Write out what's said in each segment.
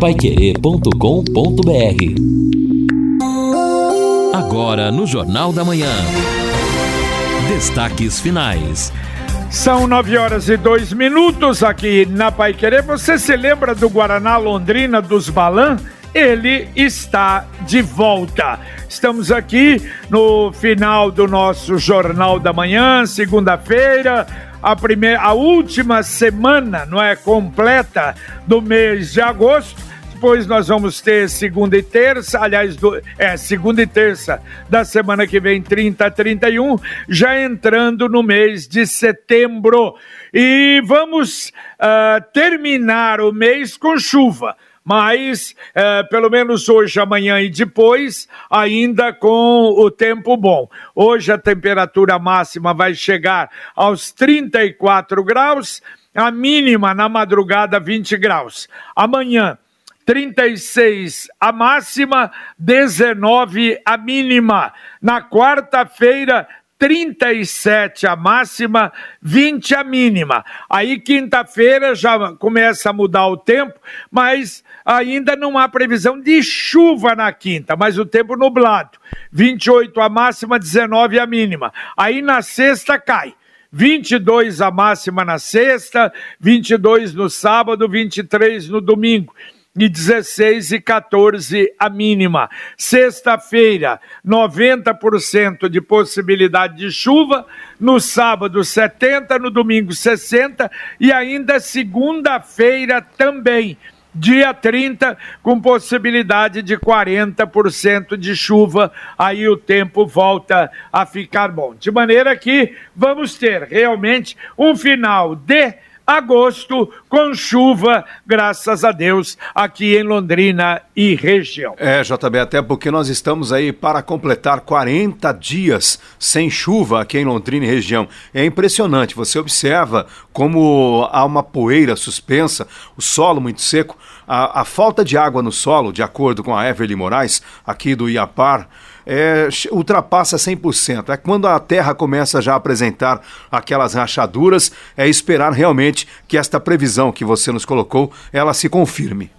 paiquerê.com.br Agora no Jornal da Manhã. Destaques finais. São nove horas e dois minutos aqui na Pai Querer. Você se lembra do Guaraná Londrina dos Balan? Ele está de volta. Estamos aqui no final do nosso Jornal da Manhã, segunda-feira, a primeira, a última semana, não é completa do mês de agosto. Depois nós vamos ter segunda e terça, aliás, do, é, segunda e terça da semana que vem, 30 a 31, já entrando no mês de setembro. E vamos uh, terminar o mês com chuva mas uh, pelo menos hoje, amanhã e depois, ainda com o tempo bom. Hoje a temperatura máxima vai chegar aos 34 graus, a mínima na madrugada 20 graus. Amanhã 36 a máxima, 19 a mínima. Na quarta-feira, 37 a máxima, 20 a mínima. Aí quinta-feira já começa a mudar o tempo, mas ainda não há previsão de chuva na quinta, mas o tempo nublado. 28 a máxima, 19 a mínima. Aí na sexta cai. 22 a máxima na sexta, 22 no sábado, 23 no domingo e 16 e 14 a mínima. Sexta-feira, 90% de possibilidade de chuva, no sábado 70, no domingo 60 e ainda segunda-feira também. Dia 30, com possibilidade de 40% de chuva, aí o tempo volta a ficar bom. De maneira que vamos ter realmente um final de agosto com chuva, graças a Deus, aqui em Londrina e região. É, JB, até porque nós estamos aí para completar 40 dias sem chuva aqui em Londrina e região. É impressionante, você observa como há uma poeira suspensa, o solo muito seco, a, a falta de água no solo, de acordo com a Everly Moraes, aqui do Iapar, é, ultrapassa 100%. É quando a terra começa já a apresentar aquelas rachaduras, é esperar realmente que esta previsão que você nos colocou, ela se confirme.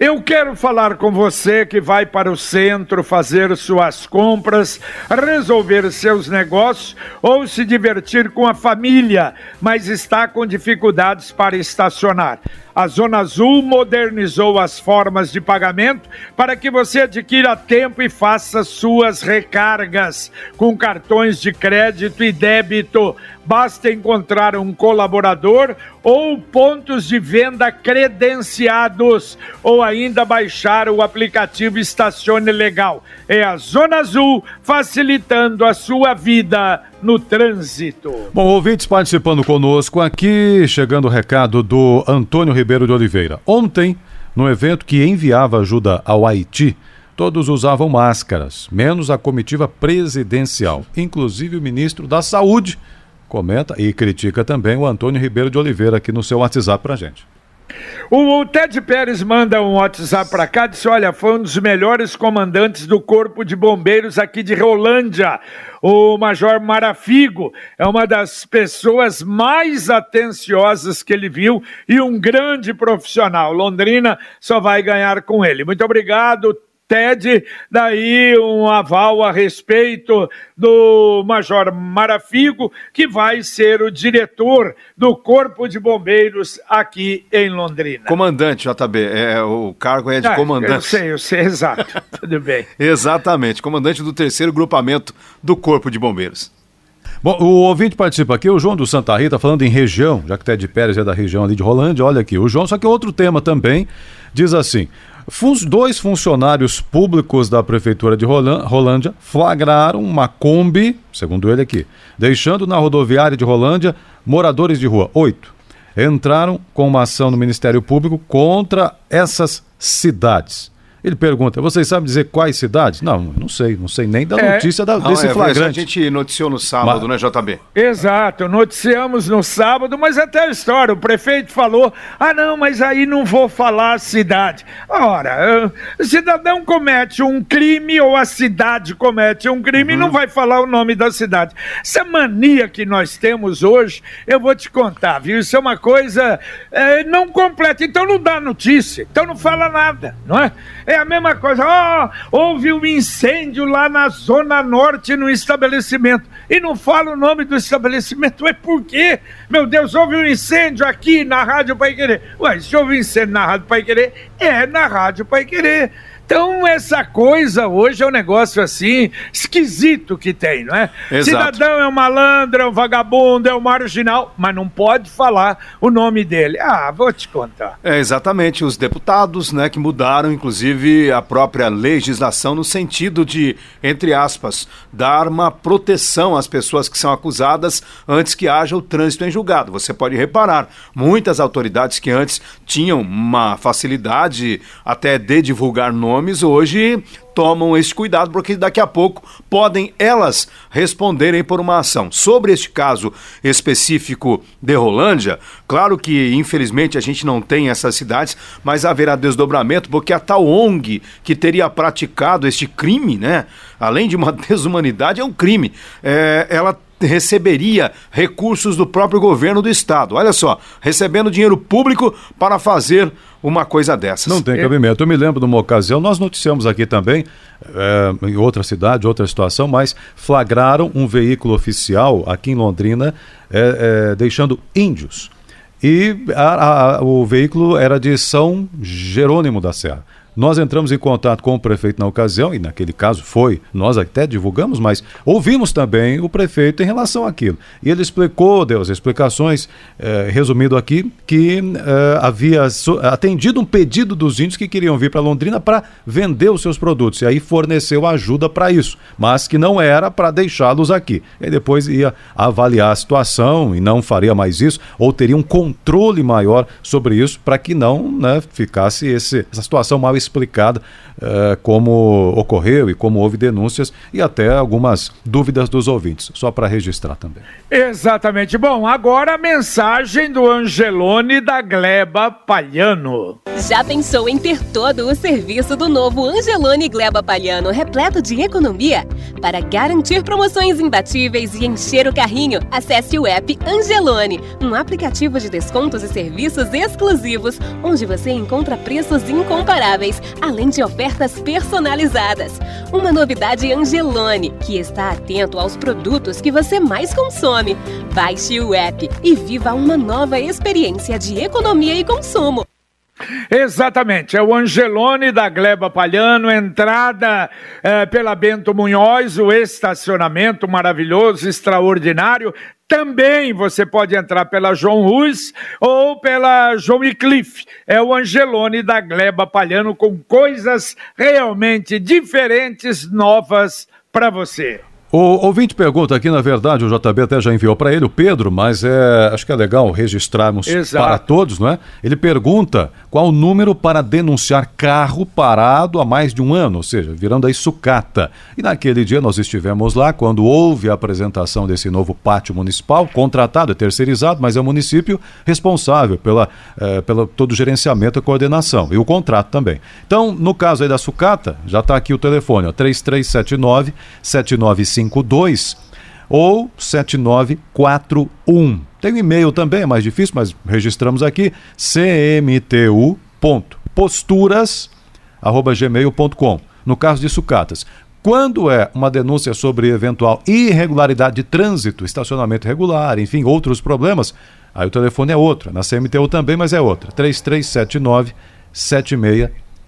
Eu quero falar com você que vai para o centro fazer suas compras, resolver seus negócios ou se divertir com a família, mas está com dificuldades para estacionar. A Zona Azul modernizou as formas de pagamento para que você adquira tempo e faça suas recargas com cartões de crédito e débito. Basta encontrar um colaborador ou pontos de venda credenciados ou ainda baixar o aplicativo Estacione Legal. É a Zona Azul facilitando a sua vida no trânsito. Bom, ouvintes participando conosco aqui, chegando o recado do Antônio Ribeiro de Oliveira. Ontem, no evento que enviava ajuda ao Haiti, todos usavam máscaras, menos a comitiva presidencial, inclusive o ministro da Saúde. Comenta e critica também o Antônio Ribeiro de Oliveira aqui no seu WhatsApp pra gente. O Ted Pérez manda um WhatsApp para cá, disse: Olha, foi um dos melhores comandantes do Corpo de Bombeiros aqui de Rolândia. O Major Marafigo é uma das pessoas mais atenciosas que ele viu e um grande profissional. Londrina só vai ganhar com ele. Muito obrigado, TED, daí um aval a respeito do Major Marafigo, que vai ser o diretor do Corpo de Bombeiros aqui em Londrina. Comandante, JB, é, o cargo é de ah, comandante. Eu sei, eu sei, exato. Tudo bem. Exatamente, comandante do terceiro grupamento do Corpo de Bombeiros. Bom, o ouvinte participa aqui, o João do Santa Rita, falando em região, já que Ted Pérez é da região ali de Rolândia, olha aqui, o João, só que outro tema também, diz assim, dois funcionários públicos da Prefeitura de Rolândia flagraram uma Kombi, segundo ele aqui, deixando na rodoviária de Rolândia moradores de rua. Oito. Entraram com uma ação no Ministério Público contra essas cidades. Ele pergunta: vocês sabem dizer quais cidades? Não, não sei, não sei nem da É. notícia da, Não, desse é, A flagrante. gente noticiou no sábado, né, JB? Exato, noticiamos no sábado, mas até a história, o prefeito falou, ah não, mas aí não vou falar a cidade. Ora, o cidadão comete um crime ou a cidade comete um crime e não vai falar o nome da cidade. Essa mania que nós temos hoje, eu vou te contar, viu? Isso é uma coisa eh, não completa, então não dá notícia, então não fala nada, não é? É a mesma coisa, ó, houve um incêndio lá na zona norte no estabelecimento e não fala o nome do estabelecimento, é por quê? Meu Deus, houve um incêndio aqui na Rádio Pai Querer. Ué, se houve incêndio na Rádio Pai Querer, é na Rádio Pai Querer. Então, essa coisa hoje é um negócio assim, esquisito que tem, não é? Exato. Cidadão é um malandro, é um vagabundo, é um marginal, mas não pode falar o nome dele. Ah, vou te contar. É, exatamente, os deputados, né, que mudaram, inclusive, a própria legislação no sentido de, entre aspas, dar uma proteção às pessoas que são acusadas antes que haja o trânsito em julgado. Você pode reparar, muitas autoridades que antes tinham uma facilidade até de divulgar nomes, hoje tomam esse cuidado, porque daqui a pouco podem elas responderem por uma ação. Sobre este caso específico de Rolândia, claro que infelizmente a gente não tem essas cidades, mas haverá desdobramento, porque a tal ONG que teria praticado este crime, né? Além de uma desumanidade, é um crime. É, ela receberia recursos do próprio governo do estado. Olha só, recebendo dinheiro público para fazer uma coisa dessas. Não tem cabimento. Eu me lembro de uma ocasião, nós noticiamos aqui também, é, em outra cidade, outra situação, mas flagraram um veículo oficial aqui em Londrina é, é, deixando índios. E a- a- o veículo era de São Jerônimo da Serra. Nós entramos em contato com o prefeito na ocasião, e naquele caso foi, nós até divulgamos, mas ouvimos também o prefeito em relação àquilo. E ele explicou, deu as explicações, eh, resumindo aqui, que eh, havia atendido um pedido dos índios que queriam vir para Londrina para vender os seus produtos, e aí forneceu ajuda para isso, mas que não era para deixá-los aqui. E depois ia avaliar a situação e não faria mais isso, ou teria um controle maior sobre isso, para que não né, ficasse esse, essa situação mal explicada, eh, como ocorreu e como houve denúncias e até algumas dúvidas dos ouvintes, só para registrar também. Exatamente. Bom, agora a mensagem do Angelone da Gleba Palhano. Já pensou em ter todo o serviço do novo Angelone Gleba Palhano repleto de economia? Para garantir promoções imbatíveis e encher o carrinho, acesse o app Angelone, um aplicativo de descontos e serviços exclusivos, onde você encontra preços incomparáveis, além de ofertas personalizadas. Uma novidade Angelone, que está atento aos produtos que você mais consome. Baixe o app e viva uma nova experiência de economia e consumo. Exatamente, é o Angelone da Gleba Palhano, entrada eh, pela Bento Munhoz, o estacionamento maravilhoso, extraordinário. Também você pode entrar pela João Ruz ou pela João Cliff. É o Angelone da Gleba Palhano com coisas realmente diferentes, novas para você. O ouvinte pergunta aqui, na verdade, o JB até já enviou para ele, o Pedro, mas é, acho que é legal registrarmos Exato. para todos, não é? Ele pergunta qual o número para denunciar carro parado há mais de um ano, ou seja, virando aí sucata. E naquele dia nós estivemos lá quando houve a apresentação desse novo pátio municipal, contratado, é terceirizado, mas é o município responsável pela, pela todo o gerenciamento e coordenação, e o contrato também. Então, no caso aí da sucata, já está aqui o telefone, ó, 3379 7952 ou 7941. Tem um e-mail também, é mais difícil, mas registramos aqui, cmtu.posturas@gmail.com. No caso de sucatas. Quando é uma denúncia sobre eventual irregularidade de trânsito, estacionamento irregular, enfim, outros problemas, aí o telefone é outro. Na CMTU também, mas é outra. 3379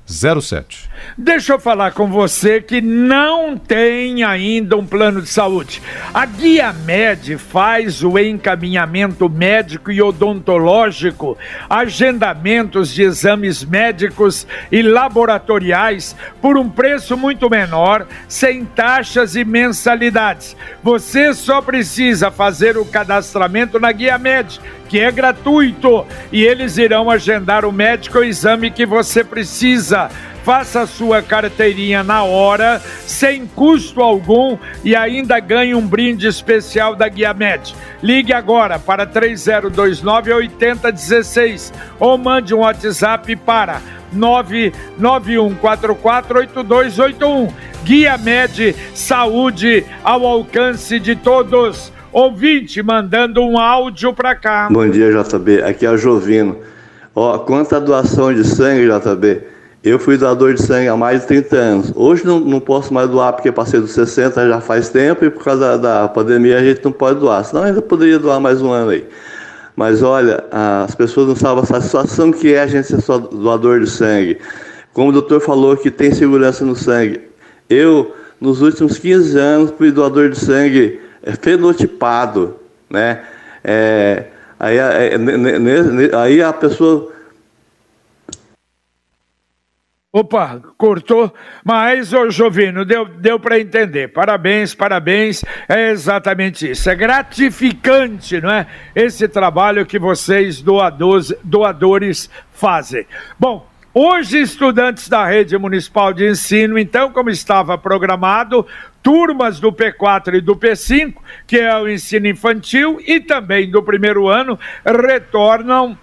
7607. Deixa eu falar com você que não tem ainda um plano de saúde. A Guia Med faz o encaminhamento médico e odontológico, agendamentos de exames médicos e laboratoriais por um preço muito menor, sem taxas e mensalidades. Você só precisa fazer o cadastramento na Guia Med, que é gratuito e eles irão agendar o médico o exame que você precisa. Faça a sua carteirinha na hora, sem custo algum e ainda ganhe um brinde especial da Guia Med. Ligue agora para 3029 8016 ou mande um WhatsApp para 991448281. Guia Med, saúde ao alcance de todos. Ouvinte mandando um áudio para cá. Bom dia, JB. Aqui é o Jovino. Ó, quanto à doação de sangue, JB, eu fui doador de sangue há mais de 30 anos. Hoje não, não posso mais doar porque passei dos 60 já faz tempo e por causa da, da pandemia a gente não pode doar. Senão ainda poderia doar mais um ano aí. Mas olha, as pessoas não sabem a satisfação que é a gente ser só doador de sangue. Como o doutor falou que tem segurança no sangue. Eu, nos últimos 15 anos, fui doador de sangue fenotipado, né? É, aí, é, aí a pessoa Opa, cortou, mas, ô Jovino, deu, deu para entender. Parabéns, parabéns. É exatamente isso. É gratificante, não é? Esse trabalho que vocês, doadores, doadores fazem. Bom, hoje, estudantes da rede municipal de ensino, então, como estava programado, turmas do P4 e do P5, que é o ensino infantil, e também do primeiro ano, retornam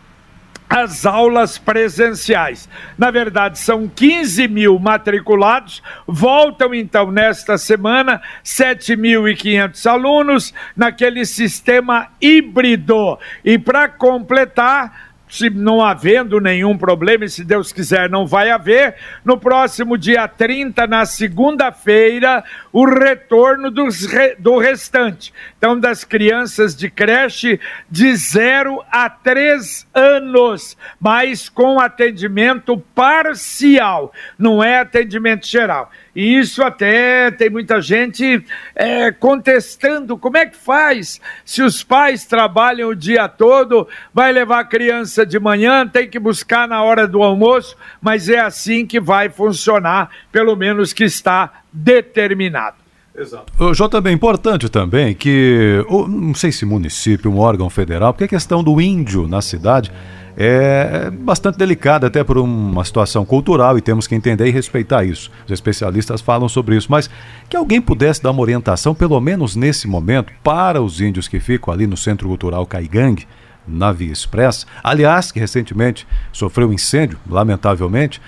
as aulas presenciais. Na verdade, são 15 mil matriculados, voltam então nesta semana 7.500 alunos naquele sistema híbrido. E para completar, se não havendo nenhum problema, e se Deus quiser não vai haver, no próximo dia 30, na segunda-feira, o retorno dos, do restante. Então, das crianças de creche de 0 a 3 anos, mas com atendimento parcial, não é atendimento geral. E isso até tem muita gente é, contestando como é que faz se os pais trabalham o dia todo, vai levar a criança de manhã, tem que buscar na hora do almoço, mas é assim que vai funcionar, pelo menos que está determinado. Exato. JB, é importante também que, não sei se município, um órgão federal, porque a questão do índio na cidade é bastante delicada, até por uma situação cultural, e temos que entender e respeitar isso. Os especialistas falam sobre isso, mas que alguém pudesse dar uma orientação, pelo menos nesse momento, para os índios que ficam ali no Centro Cultural Caigangue, na Via Expressa, aliás, que recentemente sofreu incêndio, lamentavelmente,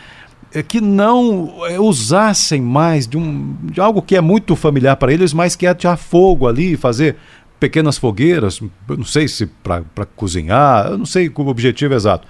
é que não é, usassem mais de, um, de algo que é muito familiar para eles, mas que é atirar fogo ali, fazer pequenas fogueiras, não sei se para cozinhar, eu não sei o objetivo exato.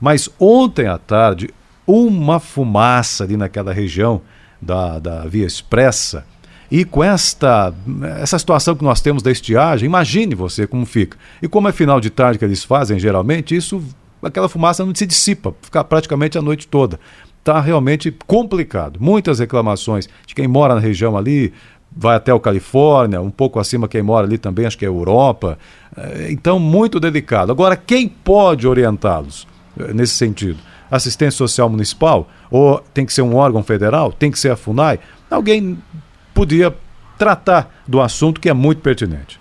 Mas ontem à tarde, uma fumaça ali naquela região da, da Via Expressa, e com esta essa situação que nós temos da estiagem, imagine você como fica. E como é final de tarde que eles fazem, geralmente, isso aquela fumaça não se dissipa, fica praticamente a noite toda. Está realmente complicado. Muitas reclamações de quem mora na região ali, vai até o Califórnia, um pouco acima quem mora ali também, acho que é Europa. É, então, muito delicado. Agora, quem pode orientá-los é, nesse sentido? Assistência Social Municipal? Ou tem que ser um órgão federal? Tem que ser a FUNAI? Alguém podia tratar do assunto que é muito pertinente.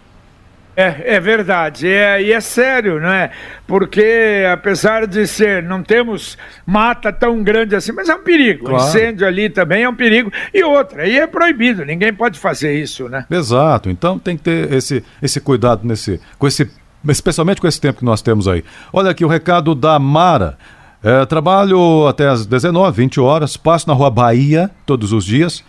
É, é verdade, é, e é sério, não é? Porque apesar de ser, não temos mata tão grande assim, mas é um perigo. Claro. Incêndio ali também é um perigo. E outra, aí é proibido, ninguém pode fazer isso, né? Exato, então tem que ter esse, esse cuidado nesse, com esse, especialmente com esse tempo que nós temos aí. Olha aqui o recado da Mara. É, trabalho até as 19, 20 horas, passo na rua Bahia todos os dias.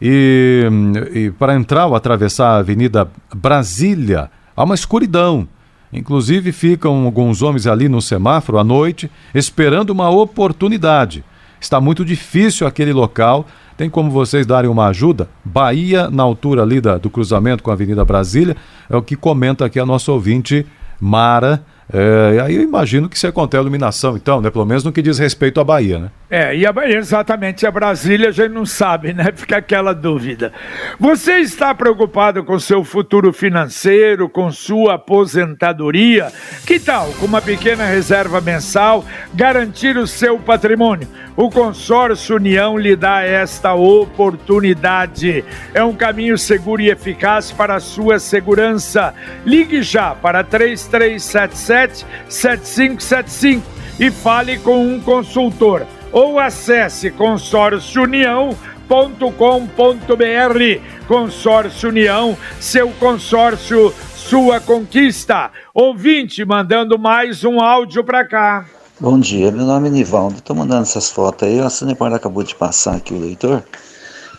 E, e para entrar ou atravessar a Avenida Brasília, Há uma escuridão. Inclusive ficam alguns homens ali no semáforo à noite, esperando uma oportunidade. Está muito difícil aquele local. Tem como vocês darem uma ajuda? Bahia, na altura ali da, do cruzamento com a Avenida Brasília, é o que comenta aqui a nossa ouvinte Mara. É, aí eu imagino que você conta a iluminação, então, né? Pelo menos no que diz respeito à Bahia, né? É, e a, exatamente, a Brasília a gente não sabe, né? Fica aquela dúvida. Você está preocupado com seu futuro financeiro, com sua aposentadoria? Que tal, com uma pequena reserva mensal, garantir o seu patrimônio? O Consórcio União lhe dá esta oportunidade. É um caminho seguro e eficaz para a sua segurança. Ligue já para 3377 7575 e fale com um consultor ou acesse consórciounião.com.br. Consórcio União, seu consórcio, sua conquista. Ouvinte mandando mais um áudio para cá. Bom dia, meu nome é Nivaldo. Estou mandando essas fotos aí. A Sanepar acabou de passar aqui o leitor.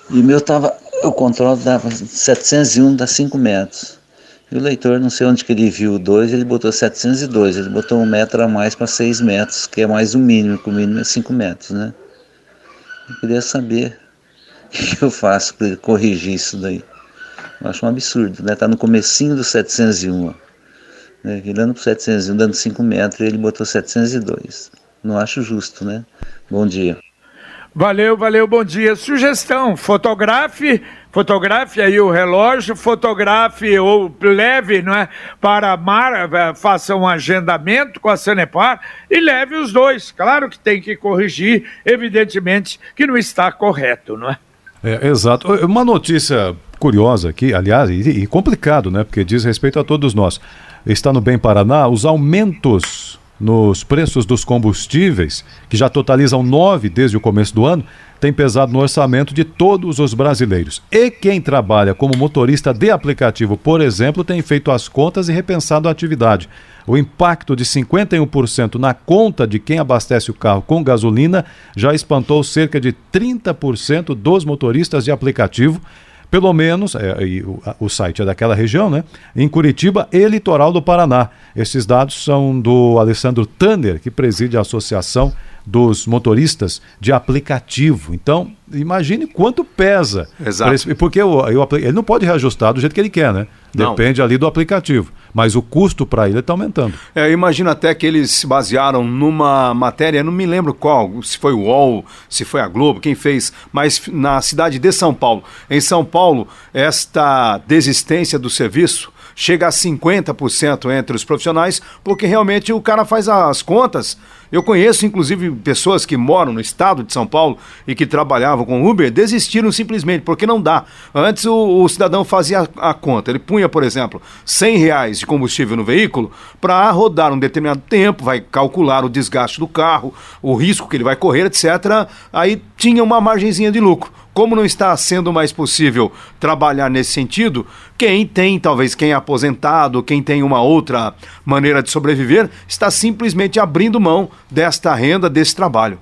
E meu tava. O controle dava 701 dá 5 metros. E o leitor, não sei onde que ele viu o 2, ele botou 702, ele botou um metro a mais para 6 metros, que é mais o mínimo, que o mínimo é 5 metros, né? Eu queria saber o que eu faço para corrigir isso daí. Eu acho um absurdo, né? Tá no comecinho do 701, ó. Né? Virando pro 701, dando 5 metros, ele botou 702. Não acho justo, né? Bom dia. Valeu, valeu, bom dia. Sugestão: fotografe, fotografe aí o relógio, fotografe ou leve, não é? Para Mar, eh, faça um agendamento com a Sanepar e leve os dois. Claro que tem que corrigir, evidentemente que não está correto, não é? É, exato. Uma notícia curiosa aqui, aliás, e, e complicado, né? Porque diz respeito a todos nós. Está no Bem Paraná os aumentos nos preços dos combustíveis, que já totalizam nove desde o começo do ano, tem pesado no orçamento de todos os brasileiros. E quem trabalha como motorista de aplicativo, por exemplo, tem feito as contas e repensado a atividade. O impacto de 51% na conta de quem abastece o carro com gasolina já espantou cerca de 30% dos motoristas de aplicativo pelo menos, é, o, o, site é daquela região, né? Em Curitiba e litoral do Paraná. Esses dados são do Alessandro Tanner, que preside a Associação dos Motoristas de Aplicativo. Então, imagine quanto pesa. Exato. porque o, ele não pode reajustar do jeito que ele quer, né? Depende não. ali do aplicativo. Mas o custo para ele está aumentando. É, eu imagino até que eles se basearam numa matéria, não me lembro qual, se foi o UOL, se foi a Globo, quem fez, mas na cidade de São Paulo. Em São Paulo, esta desistência do serviço chega a 50% entre os profissionais, porque realmente o cara faz as contas. Eu conheço, inclusive, pessoas que moram no estado de São Paulo e que trabalhavam com Uber, desistiram simplesmente, porque não dá. Antes o, o cidadão fazia a, a, conta, ele punha, por exemplo, 100 reais de combustível no veículo para rodar um determinado tempo, vai calcular o desgaste do carro, o risco que ele vai correr, etc. Aí tinha uma margenzinha de lucro. Como não está sendo mais possível trabalhar nesse sentido, quem tem, talvez quem é aposentado, quem tem uma outra maneira de sobreviver, está simplesmente abrindo mão desta renda, desse trabalho.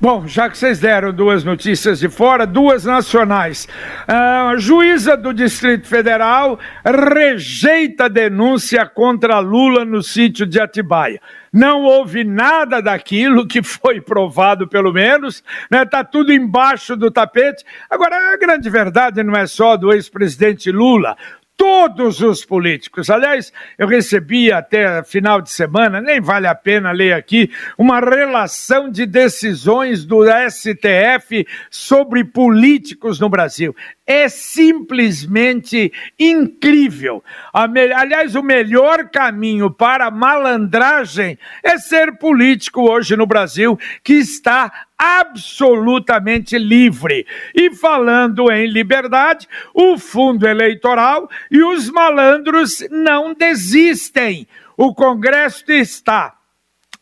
Bom, já que vocês deram duas notícias de fora, duas nacionais. A juíza do Distrito Federal rejeita denúncia contra Lula no sítio de Atibaia. Não houve nada daquilo que foi provado, pelo menos, né? Tá tudo embaixo do tapete. Agora, a grande verdade não é só do ex-presidente Lula todos os políticos. Aliás, eu recebi até final de semana, nem vale a pena ler aqui, uma relação de decisões do STF sobre políticos no Brasil. É simplesmente incrível. Aliás, o melhor caminho para malandragem é ser político hoje no Brasil, que está absolutamente livre. E falando em liberdade, o fundo eleitoral e os malandros não desistem. O Congresso está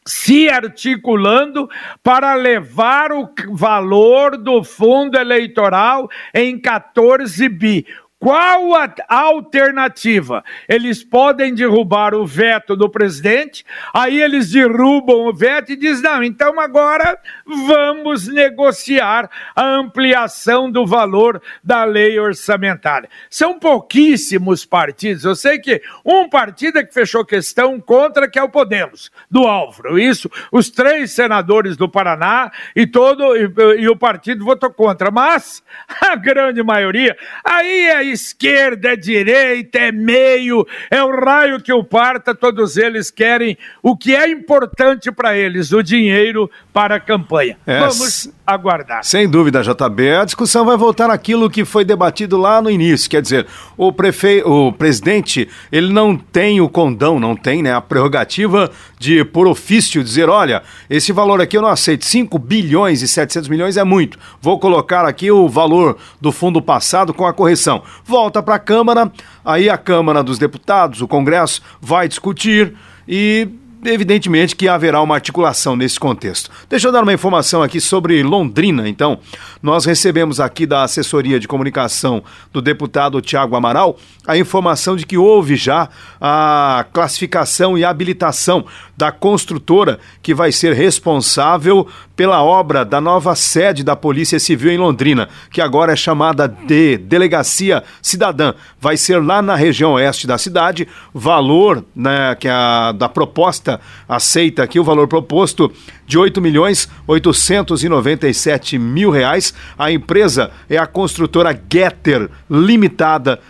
se articulando para levar o valor do fundo eleitoral em 14 bi. Qual a alternativa? Eles podem derrubar o veto do presidente, aí eles derrubam o veto e dizem: não, então agora vamos negociar a ampliação do valor da lei orçamentária. São pouquíssimos partidos. Eu sei que um partido é que fechou questão contra, que é o Podemos, do Álvaro. Isso, os três senadores do Paraná e todo e, e o partido votou contra. Mas a grande maioria, aí é esquerda, é direita, é meio, é o raio que o parta, todos eles querem o que é importante para eles, o dinheiro para a campanha. É, Vamos aguardar. Sem dúvida, JB. A discussão vai voltar naquilo que foi debatido lá no início. Quer dizer, o, prefe... o presidente, ele não tem o condão, não tem né, a prerrogativa de, por ofício, dizer: olha, esse valor aqui eu não aceito, 5 bilhões e 700 milhões é muito. Vou colocar aqui o valor do fundo passado com a correção. Volta para a Câmara, aí a Câmara dos Deputados, o Congresso, vai discutir e evidentemente que haverá uma articulação nesse contexto. Deixa eu dar uma informação aqui sobre Londrina, então. Nós recebemos aqui da assessoria de comunicação do deputado Tiago Amaral a informação de que houve já a classificação e habilitação da construtora que vai ser responsável pela obra da nova sede da Polícia Civil em Londrina, que agora é chamada de Delegacia Cidadã. Vai ser lá na região oeste da cidade. Valor né, que a, da proposta aceita aqui, o valor proposto de 8 milhões 897 mil reais. A empresa é a construtora Getter Limitada,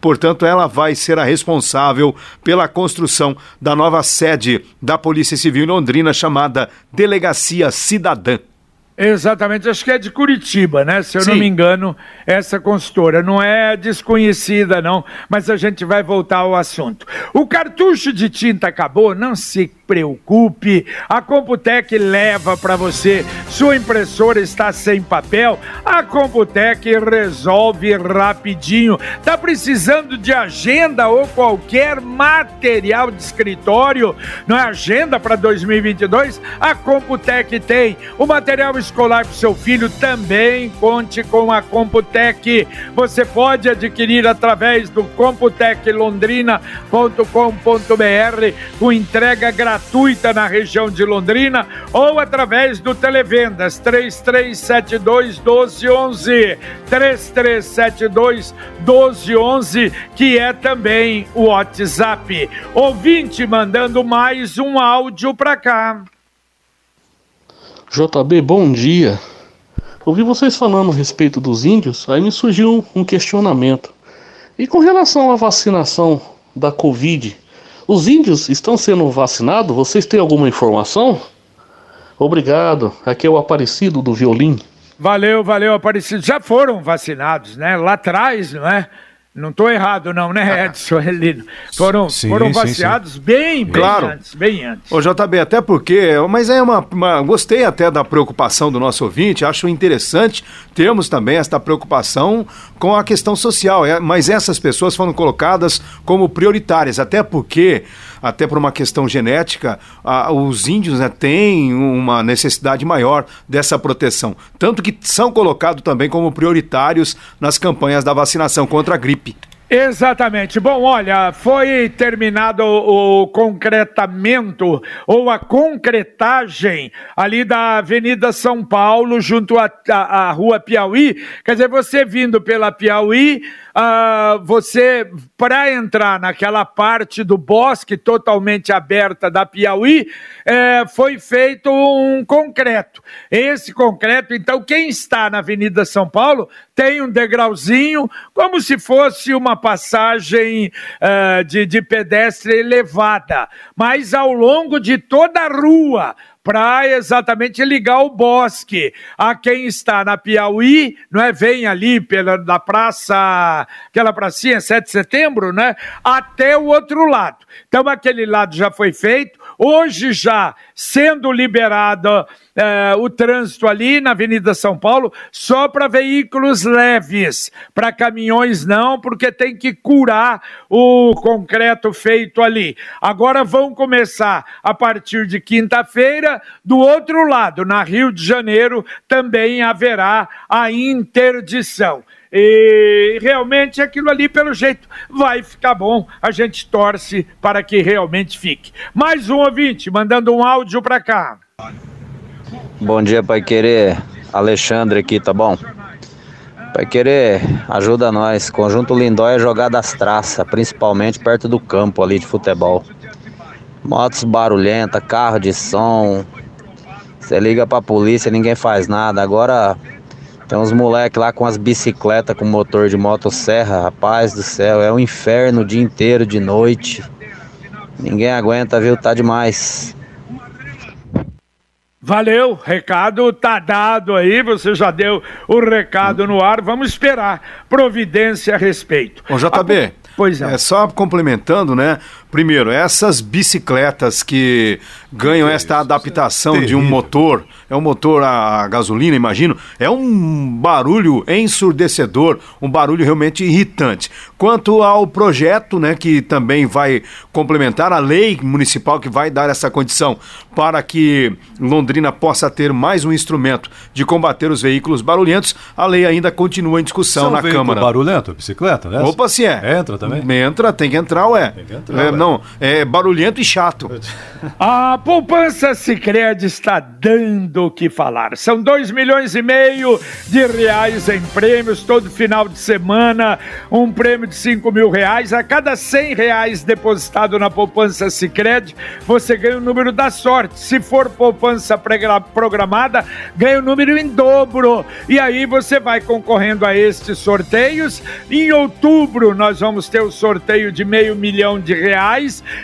portanto, ela vai ser a responsável pela construção da nova sede da Polícia Civil em Londrina, chamada Delegacia Cidadã. Exatamente, acho que é de Curitiba, né? Se eu Sim. não me engano, essa consultora. Não é desconhecida, não, mas a gente vai voltar ao assunto. O cartucho de tinta acabou, não se preocupe, a Computec leva para você. Sua impressora está sem papel, a Computec resolve rapidinho. Tá precisando de agenda ou qualquer material de escritório? Não é agenda para 2022? A Computec tem. O material escolar para seu filho também conte com a Computec. Você pode adquirir através do computeclondrina.com.br com entrega gratuita gratuita na região de Londrina ou através do Televendas 3372 1211 3372 1211 que é também o WhatsApp. Ouvinte mandando mais um áudio para cá. JB, bom dia. Ouvi vocês falando a respeito dos índios, aí me surgiu um questionamento. E com relação à vacinação da Covid, os índios estão sendo vacinados? Vocês têm alguma informação? Obrigado. Aqui é o Aparecido do Violim. Valeu, valeu, Aparecido. Já foram vacinados, né? Lá atrás, não é? Não estou errado, não, né, Edson Elino? Foram, sim, foram vaciados sim, sim. bem, bem claro. antes, bem antes. Ô, JB, até porque, mas é uma, uma, Gostei até da preocupação do nosso ouvinte, acho interessante termos também esta preocupação com a questão social, é, mas essas pessoas foram colocadas como prioritárias, até porque até por uma questão genética, a, os índios né, têm uma necessidade maior dessa proteção. Tanto que são colocados também como prioritários nas campanhas da vacinação contra a gripe. Exatamente. Bom, olha, foi terminado o concretamento ou a concretagem ali da Avenida São Paulo, junto à, à, à Rua Piauí. Quer dizer, você vindo pela Piauí, uh, você, para entrar naquela parte do bosque totalmente aberta da Piauí, é, foi feito um concreto. Esse concreto, então, quem está na Avenida São Paulo tem um degrauzinho, como se fosse uma passagem uh, de, de pedestre elevada, mas ao longo de toda a rua para exatamente ligar o bosque a quem está na Piauí, não é? Vem ali pela da praça, aquela pracinha 7 de setembro, né? Até o outro lado. Então aquele lado já foi feito. Hoje já sendo liberado é, o trânsito ali na Avenida São Paulo só para veículos leves, para caminhões não, porque tem que curar o concreto feito ali. Agora vão começar a partir de quinta-feira, do outro lado, na Rio de Janeiro, também haverá a interdição. E realmente aquilo ali, pelo jeito, vai ficar bom. A gente torce para que realmente fique. Mais um ouvinte mandando um áudio para cá. Bom dia, Pai Querer. Alexandre aqui, tá bom? Pai Querer, ajuda nós. Conjunto Lindóia jogar das traças, principalmente perto do campo ali de futebol. Motos barulhenta, carro de som. Você liga pra polícia, ninguém faz nada. Agora Tem uns moleques lá com as bicicletas com motor de motosserra, rapaz do céu, é um inferno o dia inteiro, de noite. Ninguém aguenta, viu? Tá demais. Valeu, recado tá dado aí, você já deu o recado no ar, vamos esperar providência a respeito. Ô, JB, Pois é. É só complementando, né? Primeiro, essas bicicletas que ganham esta adaptação de um motor, é um motor a gasolina, imagino, é um barulho ensurdecedor, um barulho realmente irritante. Quanto ao projeto, né, que também vai complementar a lei municipal que vai dar essa condição para que Londrina possa ter mais um instrumento de combater os veículos barulhentos, a lei ainda continua em discussão São na veículo Câmara. barulhento, bicicleta, né? Opa, se é. Entra também? Entra, tem que entrar, ué. Tem que entrar, É, ué. Não, é barulhento e chato. A poupança Sicredi está dando o que falar. São 2 milhões e meio de reais em prêmios todo final de semana. Um prêmio de 5 mil reais. A cada 100 reais depositado na poupança Sicredi, você ganha o número da sorte. Se for poupança programada, ganha o número em dobro. E aí você vai concorrendo a estes sorteios. Em outubro, nós vamos ter o sorteio de meio milhão de reais.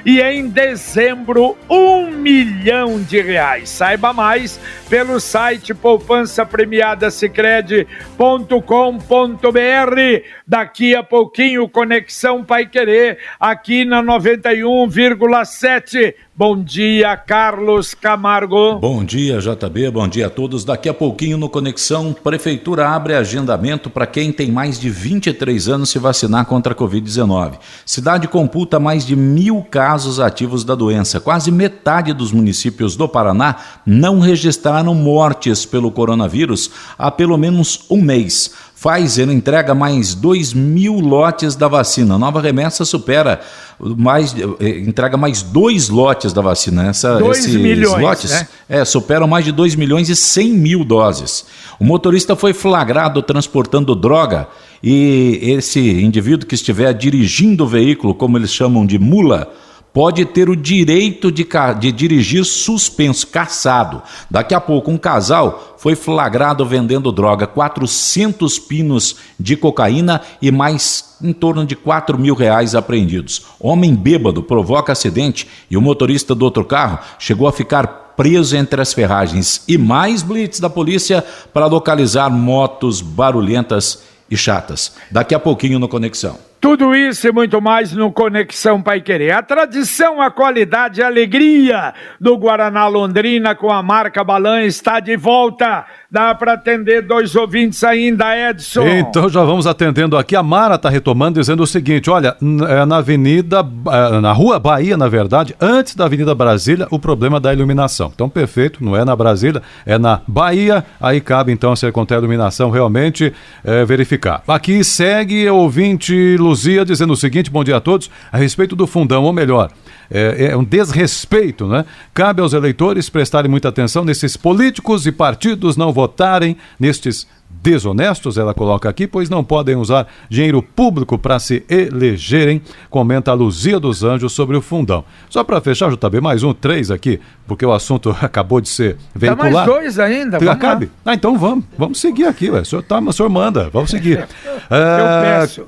E em dezembro, um milhão de reais. Saiba mais pelo site poupançapremiadasicredi.com.br. Daqui a pouquinho, Conexão Pai Querer, aqui na 91,7. Bom dia, Carlos Camargo. Bom dia, JB. Bom dia a todos. Daqui a pouquinho no Conexão, Prefeitura abre agendamento para quem tem mais de 23 anos se vacinar contra a Covid-19. Cidade computa mais de mil casos ativos da doença. Quase metade dos municípios do Paraná não registraram mortes pelo coronavírus há pelo menos um mês. Pfizer entrega mais 2 mil lotes da vacina. Nova remessa supera mais, eh, entrega mais dois lotes da vacina. Essa, Dois esses milhões, lotes né? é, superam mais de 2 milhões e 100 mil doses. O motorista foi flagrado transportando droga e esse indivíduo que estiver dirigindo o veículo, como eles chamam de mula, pode ter o direito de, de dirigir suspenso, caçado. Daqui a pouco, um casal foi flagrado vendendo droga, 400 pinos de cocaína e mais em torno de 4 mil reais apreendidos. Homem bêbado provoca acidente e o motorista do outro carro chegou a ficar preso entre as ferragens. E mais blitz da polícia para localizar motos barulhentas e chatas. Daqui a pouquinho no Conexão. Tudo isso e muito mais no Conexão Pai Querer. A tradição, a qualidade e a alegria do Guaraná Londrina com a marca Balan está de volta. Dá para atender dois ouvintes ainda, Edson. Então já vamos atendendo aqui. A Mara está retomando dizendo o seguinte: olha, é, na Avenida, eh, na Rua Bahia, na verdade, antes da Avenida Brasília, o problema da iluminação. Então, perfeito, não é na Brasília, é na Bahia. Aí cabe então, se acontecer a iluminação, realmente eh, verificar. Aqui segue o ouvinte Luzia dizendo o seguinte: bom dia a todos, a respeito do fundão, ou melhor. É, é um desrespeito, né? Cabe aos eleitores prestarem muita atenção nesses políticos e partidos não votarem nestes desonestos, ela coloca aqui, pois não podem usar dinheiro público para se elegerem, comenta a Luzia dos Anjos sobre o fundão. Só para fechar, JB, mais um, três aqui, porque o assunto acabou de ser Dá mais veiculado. dois ainda, Tem- vamos lá. Cabe? Ah, então vamos, vamos seguir aqui, ué. O senhor, tá, o senhor manda, vamos seguir. Ah, peço.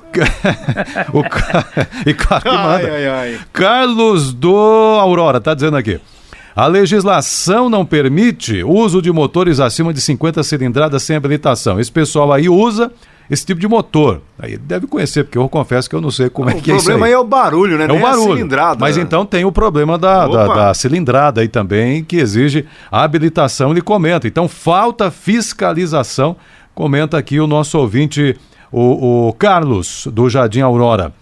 o ca- e claro que manda. Ai, ai, ai. Carlos do Aurora está dizendo aqui. A legislação não permite o uso de motores acima de 50 cilindradas sem habilitação. Esse pessoal aí usa esse tipo de motor. Aí deve conhecer, porque eu confesso que eu não sei como é O que é isso problema aí. é o barulho, né? É o Nem a barulho. cilindrada. Mas então tem o problema da, da, da cilindrada aí também, que exige a habilitação, ele comenta. Então falta fiscalização, comenta aqui o nosso ouvinte, o, o Carlos, do Jardim Aurora.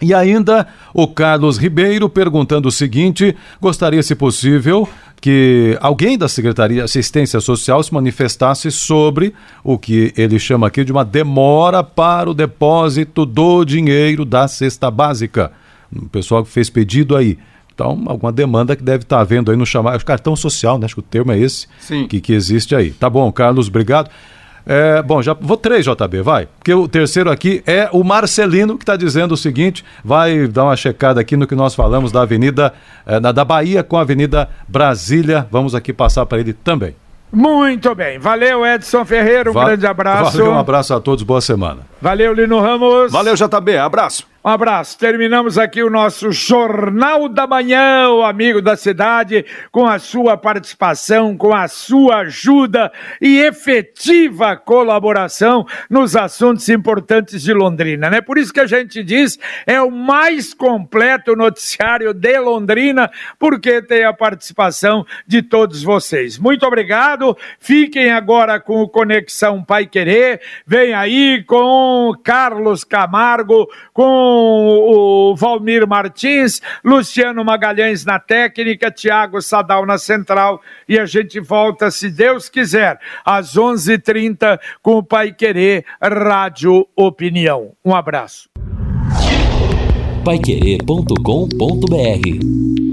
E ainda o Carlos Ribeiro perguntando o seguinte: gostaria, se possível, que alguém da Secretaria de Assistência Social se manifestasse sobre o que ele chama aqui de uma demora para o depósito do dinheiro da cesta básica. O pessoal que fez pedido aí. Então, alguma demanda que deve estar havendo aí no chamado cartão social, né? Acho que o termo é esse Sim. Que, que existe aí. Tá bom, Carlos, obrigado. É, bom, já vou três, JB, vai. Porque o terceiro aqui é o Marcelino, que está dizendo o seguinte: vai dar uma checada aqui no que nós falamos da Avenida, na- da Bahia com a Avenida Brasília. Vamos aqui passar para ele também. Muito bem. Valeu, Edson Ferreira. Um Va- grande abraço. Valeu, um abraço a todos, boa semana. Valeu, Lino Ramos. Valeu, JB. Abraço. Um abraço. Terminamos aqui o nosso Jornal da Manhã, o amigo da cidade, com a sua participação, com a sua ajuda e efetiva colaboração nos assuntos importantes de Londrina, né? Por isso que a gente diz é o mais completo noticiário de Londrina, porque tem a participação de todos vocês. Muito obrigado. Fiquem agora com o Conexão Pai Querer. Vem aí com Carlos Camargo, com o Valmir Martins, Luciano Magalhães na técnica, Tiago Sadal na central e a gente volta, se Deus quiser, às 11h30 com o Pai Querer Rádio Opinião. Um abraço. Paiquerê.com.br